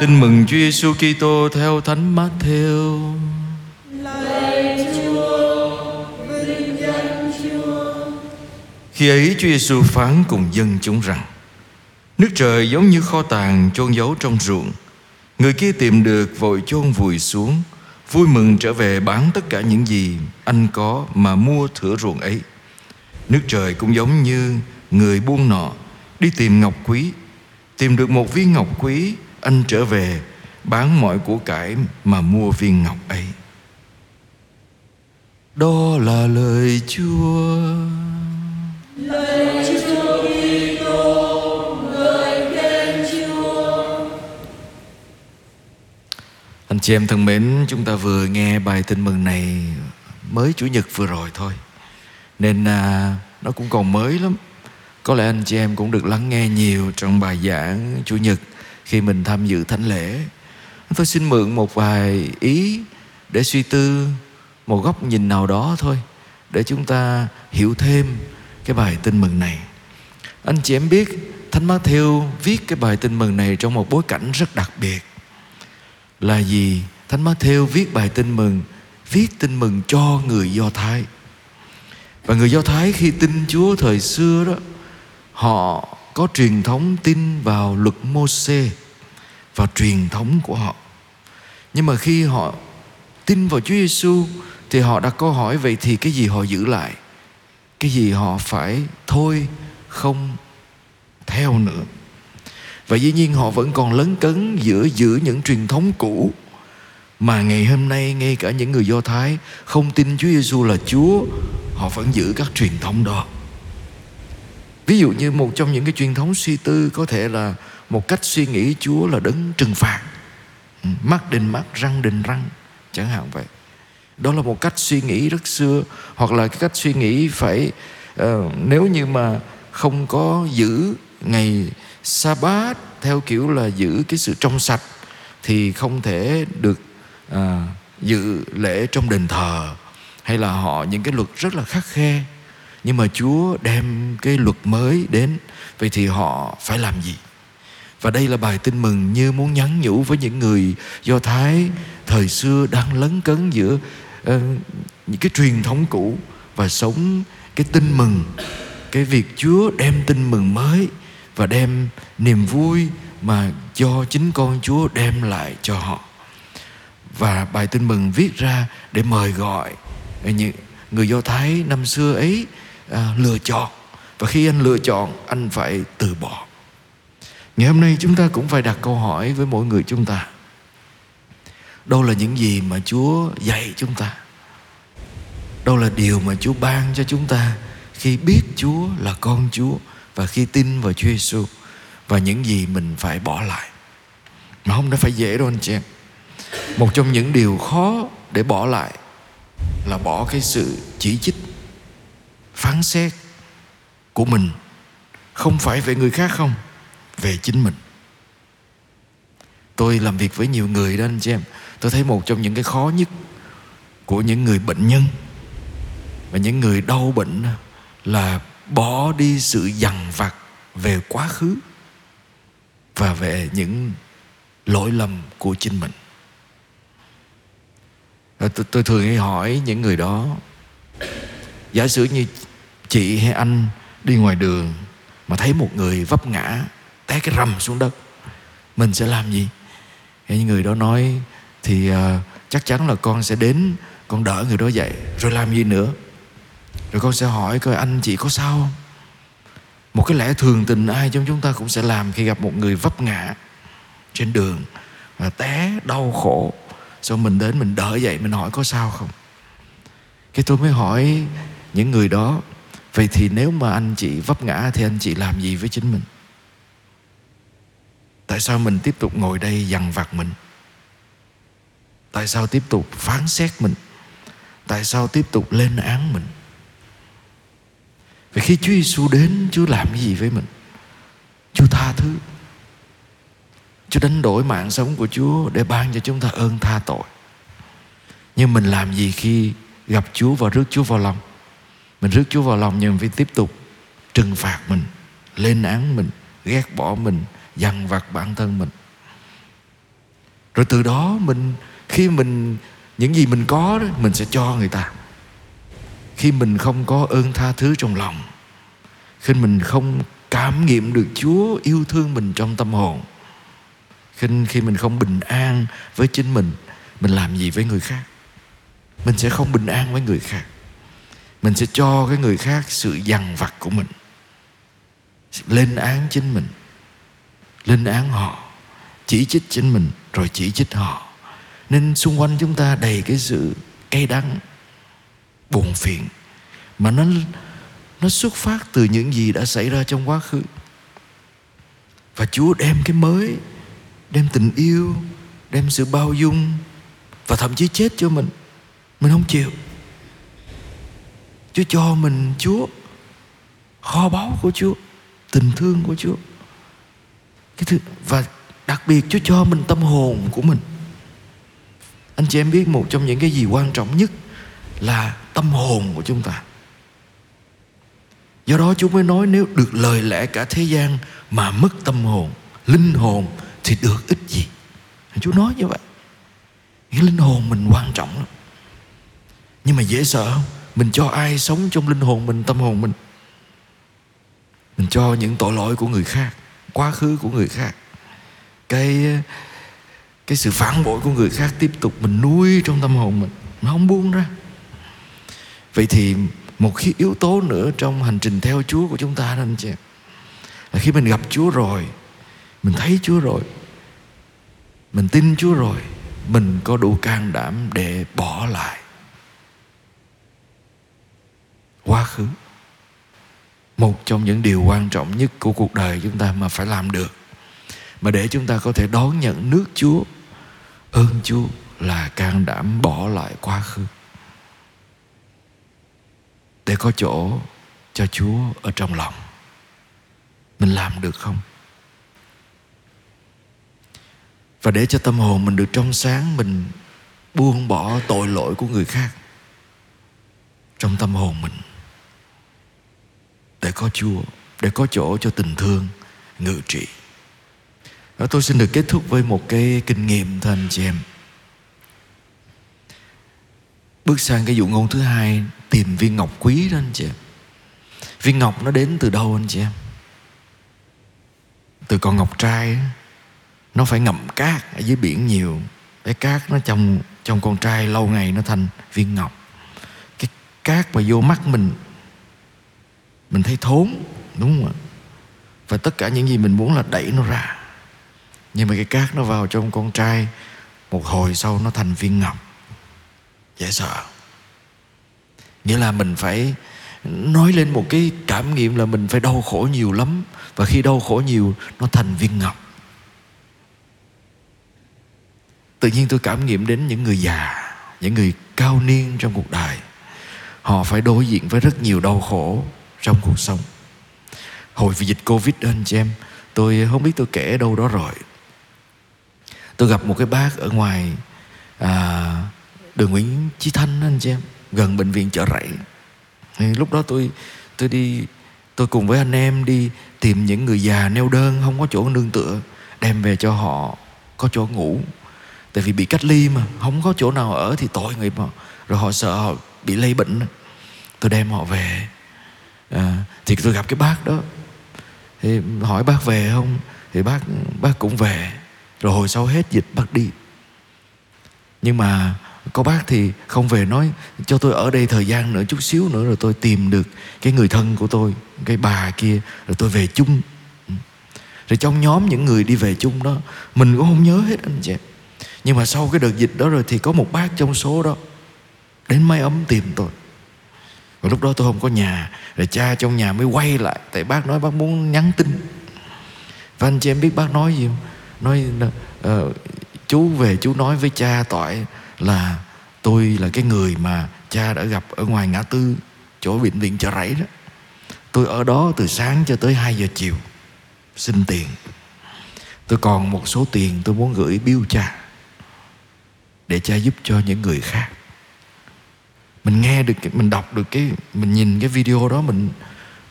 Tin mừng Chúa Giêsu Kitô theo Thánh Matthew. Khi ấy Chúa Giêsu phán cùng dân chúng rằng: Nước trời giống như kho tàng chôn giấu trong ruộng. Người kia tìm được vội chôn vùi xuống, vui mừng trở về bán tất cả những gì anh có mà mua thửa ruộng ấy. Nước trời cũng giống như người buôn nọ đi tìm ngọc quý, tìm được một viên ngọc quý, anh trở về bán mọi của cải mà mua viên ngọc ấy. Đó là lời Chúa. Lạy Chúa Kitô, ngợi khen Chúa. Anh chị em thân mến, chúng ta vừa nghe bài tin mừng này mới Chủ nhật vừa rồi thôi. Nên à, nó cũng còn mới lắm. Có lẽ anh chị em cũng được lắng nghe nhiều trong bài giảng Chủ nhật khi mình tham dự thánh lễ. Tôi xin mượn một vài ý để suy tư một góc nhìn nào đó thôi để chúng ta hiểu thêm cái bài tin mừng này. Anh chị em biết Thánh Matthew viết cái bài tin mừng này trong một bối cảnh rất đặc biệt là gì? Thánh Matthew viết bài tin mừng, viết tin mừng cho người Do Thái. Và người Do Thái khi tin Chúa thời xưa đó, họ có truyền thống tin vào luật Môsê và truyền thống của họ. Nhưng mà khi họ tin vào Chúa Giêsu thì họ đặt câu hỏi vậy thì cái gì họ giữ lại? Cái gì họ phải thôi không theo nữa? Và dĩ nhiên họ vẫn còn lấn cấn giữa giữ những truyền thống cũ mà ngày hôm nay ngay cả những người Do Thái không tin Chúa Giêsu là Chúa, họ vẫn giữ các truyền thống đó. Ví dụ như một trong những cái truyền thống suy tư có thể là một cách suy nghĩ Chúa là đấng trừng phạt. Ừ, mắt đền mắt, răng đền răng, chẳng hạn vậy. Đó là một cách suy nghĩ rất xưa hoặc là cái cách suy nghĩ phải uh, nếu như mà không có giữ ngày sa bát theo kiểu là giữ cái sự trong sạch thì không thể được uh, dự lễ trong đền thờ hay là họ những cái luật rất là khắc khe nhưng mà Chúa đem cái luật mới đến vậy thì họ phải làm gì và đây là bài tin mừng như muốn nhắn nhủ với những người Do Thái thời xưa đang lấn cấn giữa uh, những cái truyền thống cũ và sống cái tin mừng cái việc Chúa đem tin mừng mới và đem niềm vui mà do chính con Chúa đem lại cho họ. Và bài tin mừng viết ra để mời gọi những người Do Thái năm xưa ấy à, lựa chọn và khi anh lựa chọn anh phải từ bỏ. Ngày hôm nay chúng ta cũng phải đặt câu hỏi với mỗi người chúng ta. Đâu là những gì mà Chúa dạy chúng ta? Đâu là điều mà Chúa ban cho chúng ta khi biết Chúa là con Chúa và khi tin vào Chúa Giêsu và những gì mình phải bỏ lại. Mà không đã phải dễ đâu anh chị em. Một trong những điều khó để bỏ lại là bỏ cái sự chỉ trích, phán xét của mình không phải về người khác không, về chính mình. Tôi làm việc với nhiều người đó anh chị em. Tôi thấy một trong những cái khó nhất của những người bệnh nhân và những người đau bệnh là bỏ đi sự dằn vặt về quá khứ và về những lỗi lầm của chính mình tôi, tôi thường hay hỏi những người đó giả sử như chị hay anh đi ngoài đường mà thấy một người vấp ngã té cái rầm xuống đất. Mình sẽ làm gì? Những người đó nói thì uh, chắc chắn là con sẽ đến con đỡ người đó dậy rồi làm gì nữa? Rồi con sẽ hỏi coi anh chị có sao không? Một cái lẽ thường tình ai trong chúng ta cũng sẽ làm khi gặp một người vấp ngã trên đường và té đau khổ. Xong mình đến mình đỡ dậy mình hỏi có sao không? Cái tôi mới hỏi những người đó vậy thì nếu mà anh chị vấp ngã thì anh chị làm gì với chính mình? Tại sao mình tiếp tục ngồi đây dằn vặt mình? Tại sao tiếp tục phán xét mình? Tại sao tiếp tục lên án mình? Vì khi Chúa Giêsu đến, Chúa làm cái gì với mình? Chúa tha thứ. Chúa đánh đổi mạng sống của Chúa Để ban cho chúng ta ơn tha tội. Nhưng mình làm gì khi Gặp Chúa và rước Chúa vào lòng? Mình rước Chúa vào lòng Nhưng mình phải tiếp tục trừng phạt mình Lên án mình Ghét bỏ mình Dằn vặt bản thân mình. Rồi từ đó mình khi mình những gì mình có đó mình sẽ cho người ta. Khi mình không có ơn tha thứ trong lòng khi mình không cảm nghiệm được Chúa yêu thương mình trong tâm hồn khi, khi mình không bình an với chính mình mình làm gì với người khác? Mình sẽ không bình an với người khác mình sẽ cho cái người khác sự dằn vặt của mình, lên án chính mình, lên án họ, chỉ trích chính mình rồi chỉ trích họ. Nên xung quanh chúng ta đầy cái sự cay đắng, buồn phiền mà nó nó xuất phát từ những gì đã xảy ra trong quá khứ. Và Chúa đem cái mới, đem tình yêu, đem sự bao dung và thậm chí chết cho mình mình không chịu. Chúa cho mình Chúa. Kho báu của Chúa, tình thương của Chúa. Cái thứ, và đặc biệt Chúa cho mình tâm hồn của mình. Anh chị em biết một trong những cái gì quan trọng nhất là tâm hồn của chúng ta. Do đó Chúa mới nói nếu được lời lẽ cả thế gian mà mất tâm hồn, linh hồn thì được ích gì? Chúa nói như vậy. Cái linh hồn mình quan trọng lắm. Nhưng mà dễ sợ không? Mình cho ai sống trong linh hồn mình, tâm hồn mình? Mình cho những tội lỗi của người khác, quá khứ của người khác. Cái cái sự phản bội của người khác tiếp tục mình nuôi trong tâm hồn mình. Nó không buông ra. Vậy thì một cái yếu tố nữa trong hành trình theo Chúa của chúng ta đó anh chị là khi mình gặp Chúa rồi, mình thấy Chúa rồi, mình tin Chúa rồi, mình có đủ can đảm để bỏ lại quá khứ. Một trong những điều quan trọng nhất của cuộc đời chúng ta mà phải làm được, mà để chúng ta có thể đón nhận nước Chúa, ơn Chúa là can đảm bỏ lại quá khứ. Để có chỗ cho Chúa ở trong lòng, mình làm được không? Và để cho tâm hồn mình được trong sáng, mình buông bỏ tội lỗi của người khác, trong tâm hồn mình để có Chúa, để có chỗ cho tình thương, ngự trị. Và tôi xin được kết thúc với một cái kinh nghiệm, thưa anh chị em. Bước sang cái dụ ngôn thứ hai, tìm viên ngọc quý đó anh chị em. Viên ngọc nó đến từ đâu anh chị em? Từ con ngọc trai nó phải ngậm cát ở dưới biển nhiều. Cái cát nó trong trong con trai lâu ngày nó thành viên ngọc. Cái cát mà vô mắt mình mình thấy thốn, đúng không ạ? Và tất cả những gì mình muốn là đẩy nó ra. Nhưng mà cái cát nó vào trong con trai, một hồi sau nó thành viên ngọc. Dễ sợ. Nghĩa là mình phải nói lên một cái cảm nghiệm là mình phải đau khổ nhiều lắm. Và khi đau khổ nhiều, nó thành viên ngọc. Tự nhiên tôi cảm nghiệm đến những người già, những người cao niên trong cuộc đời. Họ phải đối diện với rất nhiều đau khổ trong cuộc sống. Hồi vì dịch covid đó anh chị em tôi không biết tôi kể đâu đó rồi. Tôi gặp một cái bác ở ngoài à, đường Nguyễn Chí Thanh anh chị em gần bệnh viện chợ rẫy. Thì lúc đó tôi tôi đi tôi cùng với anh em đi tìm những người già neo đơn không có chỗ nương tựa đem về cho họ có chỗ ngủ. Tại vì bị cách ly mà không có chỗ nào ở thì tội nghiệp mà rồi họ sợ họ bị lây bệnh tôi đem họ về à, thì tôi gặp cái bác đó. Thì hỏi bác về không? Thì bác bác cũng về. Rồi hồi sau hết dịch bác đi. Nhưng mà có bác thì không về nói cho tôi ở đây thời gian nữa chút xíu nữa rồi tôi tìm được cái người thân của tôi cái bà kia rồi tôi về chung. Ừ. Rồi trong nhóm những người đi về chung đó mình cũng không nhớ hết anh chị. Nhưng mà sau cái đợt dịch đó rồi thì có một bác trong số đó đến máy ấm tìm tôi và lúc đó tôi không có nhà rồi cha trong nhà mới quay lại tại bác nói bác muốn nhắn tin. Và anh chị em biết bác nói gì không? Nói uh, chú về chú nói với cha toại là tôi là cái người mà cha đã gặp ở ngoài ngã tư chỗ bệnh viện chợ rẫy đó. Tôi ở đó từ sáng cho tới 2 giờ chiều xin tiền. Tôi còn một số tiền tôi muốn gửi biêu cha để cha giúp cho những người khác mình nghe được mình đọc được cái, mình nhìn cái video đó, mình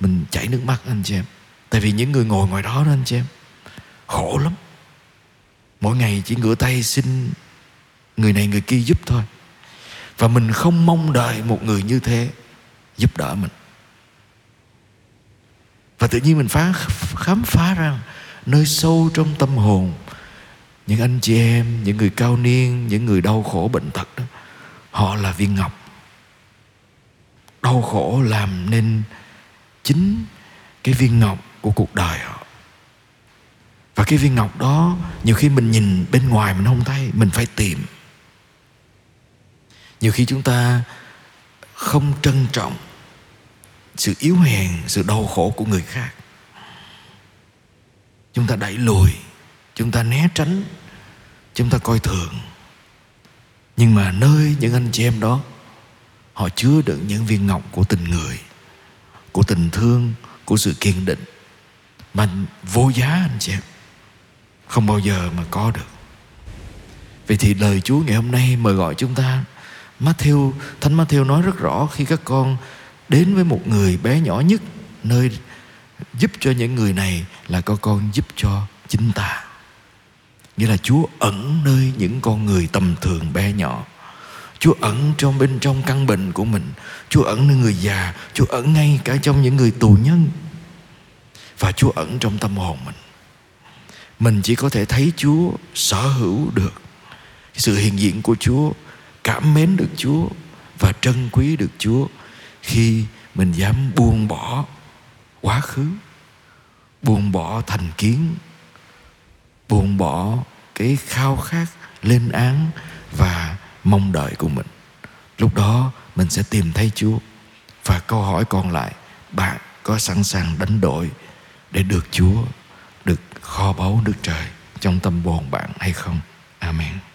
mình chảy nước mắt anh chị em. Tại vì những người ngồi ngoài đó đó anh chị em, khổ lắm. Mỗi ngày chỉ ngửa tay xin người này người kia giúp thôi. Và mình không mong đợi một người như thế giúp đỡ mình. Và tự nhiên mình phá, khám phá ra nơi sâu trong tâm hồn những anh chị em, những người cao niên, những người đau khổ bệnh tật đó. Họ là viên ngọc đau khổ làm nên chính cái viên ngọc của cuộc đời họ. Và cái viên ngọc đó, nhiều khi mình nhìn bên ngoài mình không thấy, mình phải tìm. Nhiều khi chúng ta không trân trọng sự yếu hèn, sự đau khổ của người khác. Chúng ta đẩy lùi, chúng ta né tránh, chúng ta coi thường. Nhưng mà nơi những anh chị em đó họ chứa đựng những viên ngọc của tình người, của tình thương, của sự kiên định. Mà vô giá, anh chị em, không bao giờ mà có được. Vậy thì lời Chúa ngày hôm nay mời gọi chúng ta, Matthew, Thánh Matthew nói rất rõ khi các con đến với một người bé nhỏ nhất, nơi giúp cho những người này là có con giúp cho chính ta. Nghĩa là Chúa ẩn nơi những con người tầm thường bé nhỏ. Chúa ẩn trong bên trong căn bệnh của mình. Chúa ẩn nơi người già. Chúa ẩn ngay cả trong những người tù nhân. Và Chúa ẩn trong tâm hồn mình. Mình chỉ có thể thấy Chúa sở hữu được Sự hiện diện của Chúa, Cảm mến được Chúa Và trân quý được Chúa Khi mình dám buông bỏ quá khứ, Buông bỏ thành kiến, Buông bỏ cái khao khát, lên án và mong đợi của mình. Lúc đó, mình sẽ tìm thấy chúa. Và câu hỏi còn lại, bạn có sẵn sàng đánh đổi để được chúa, được kho báu nước trời trong tâm hồn bạn hay không? Amen.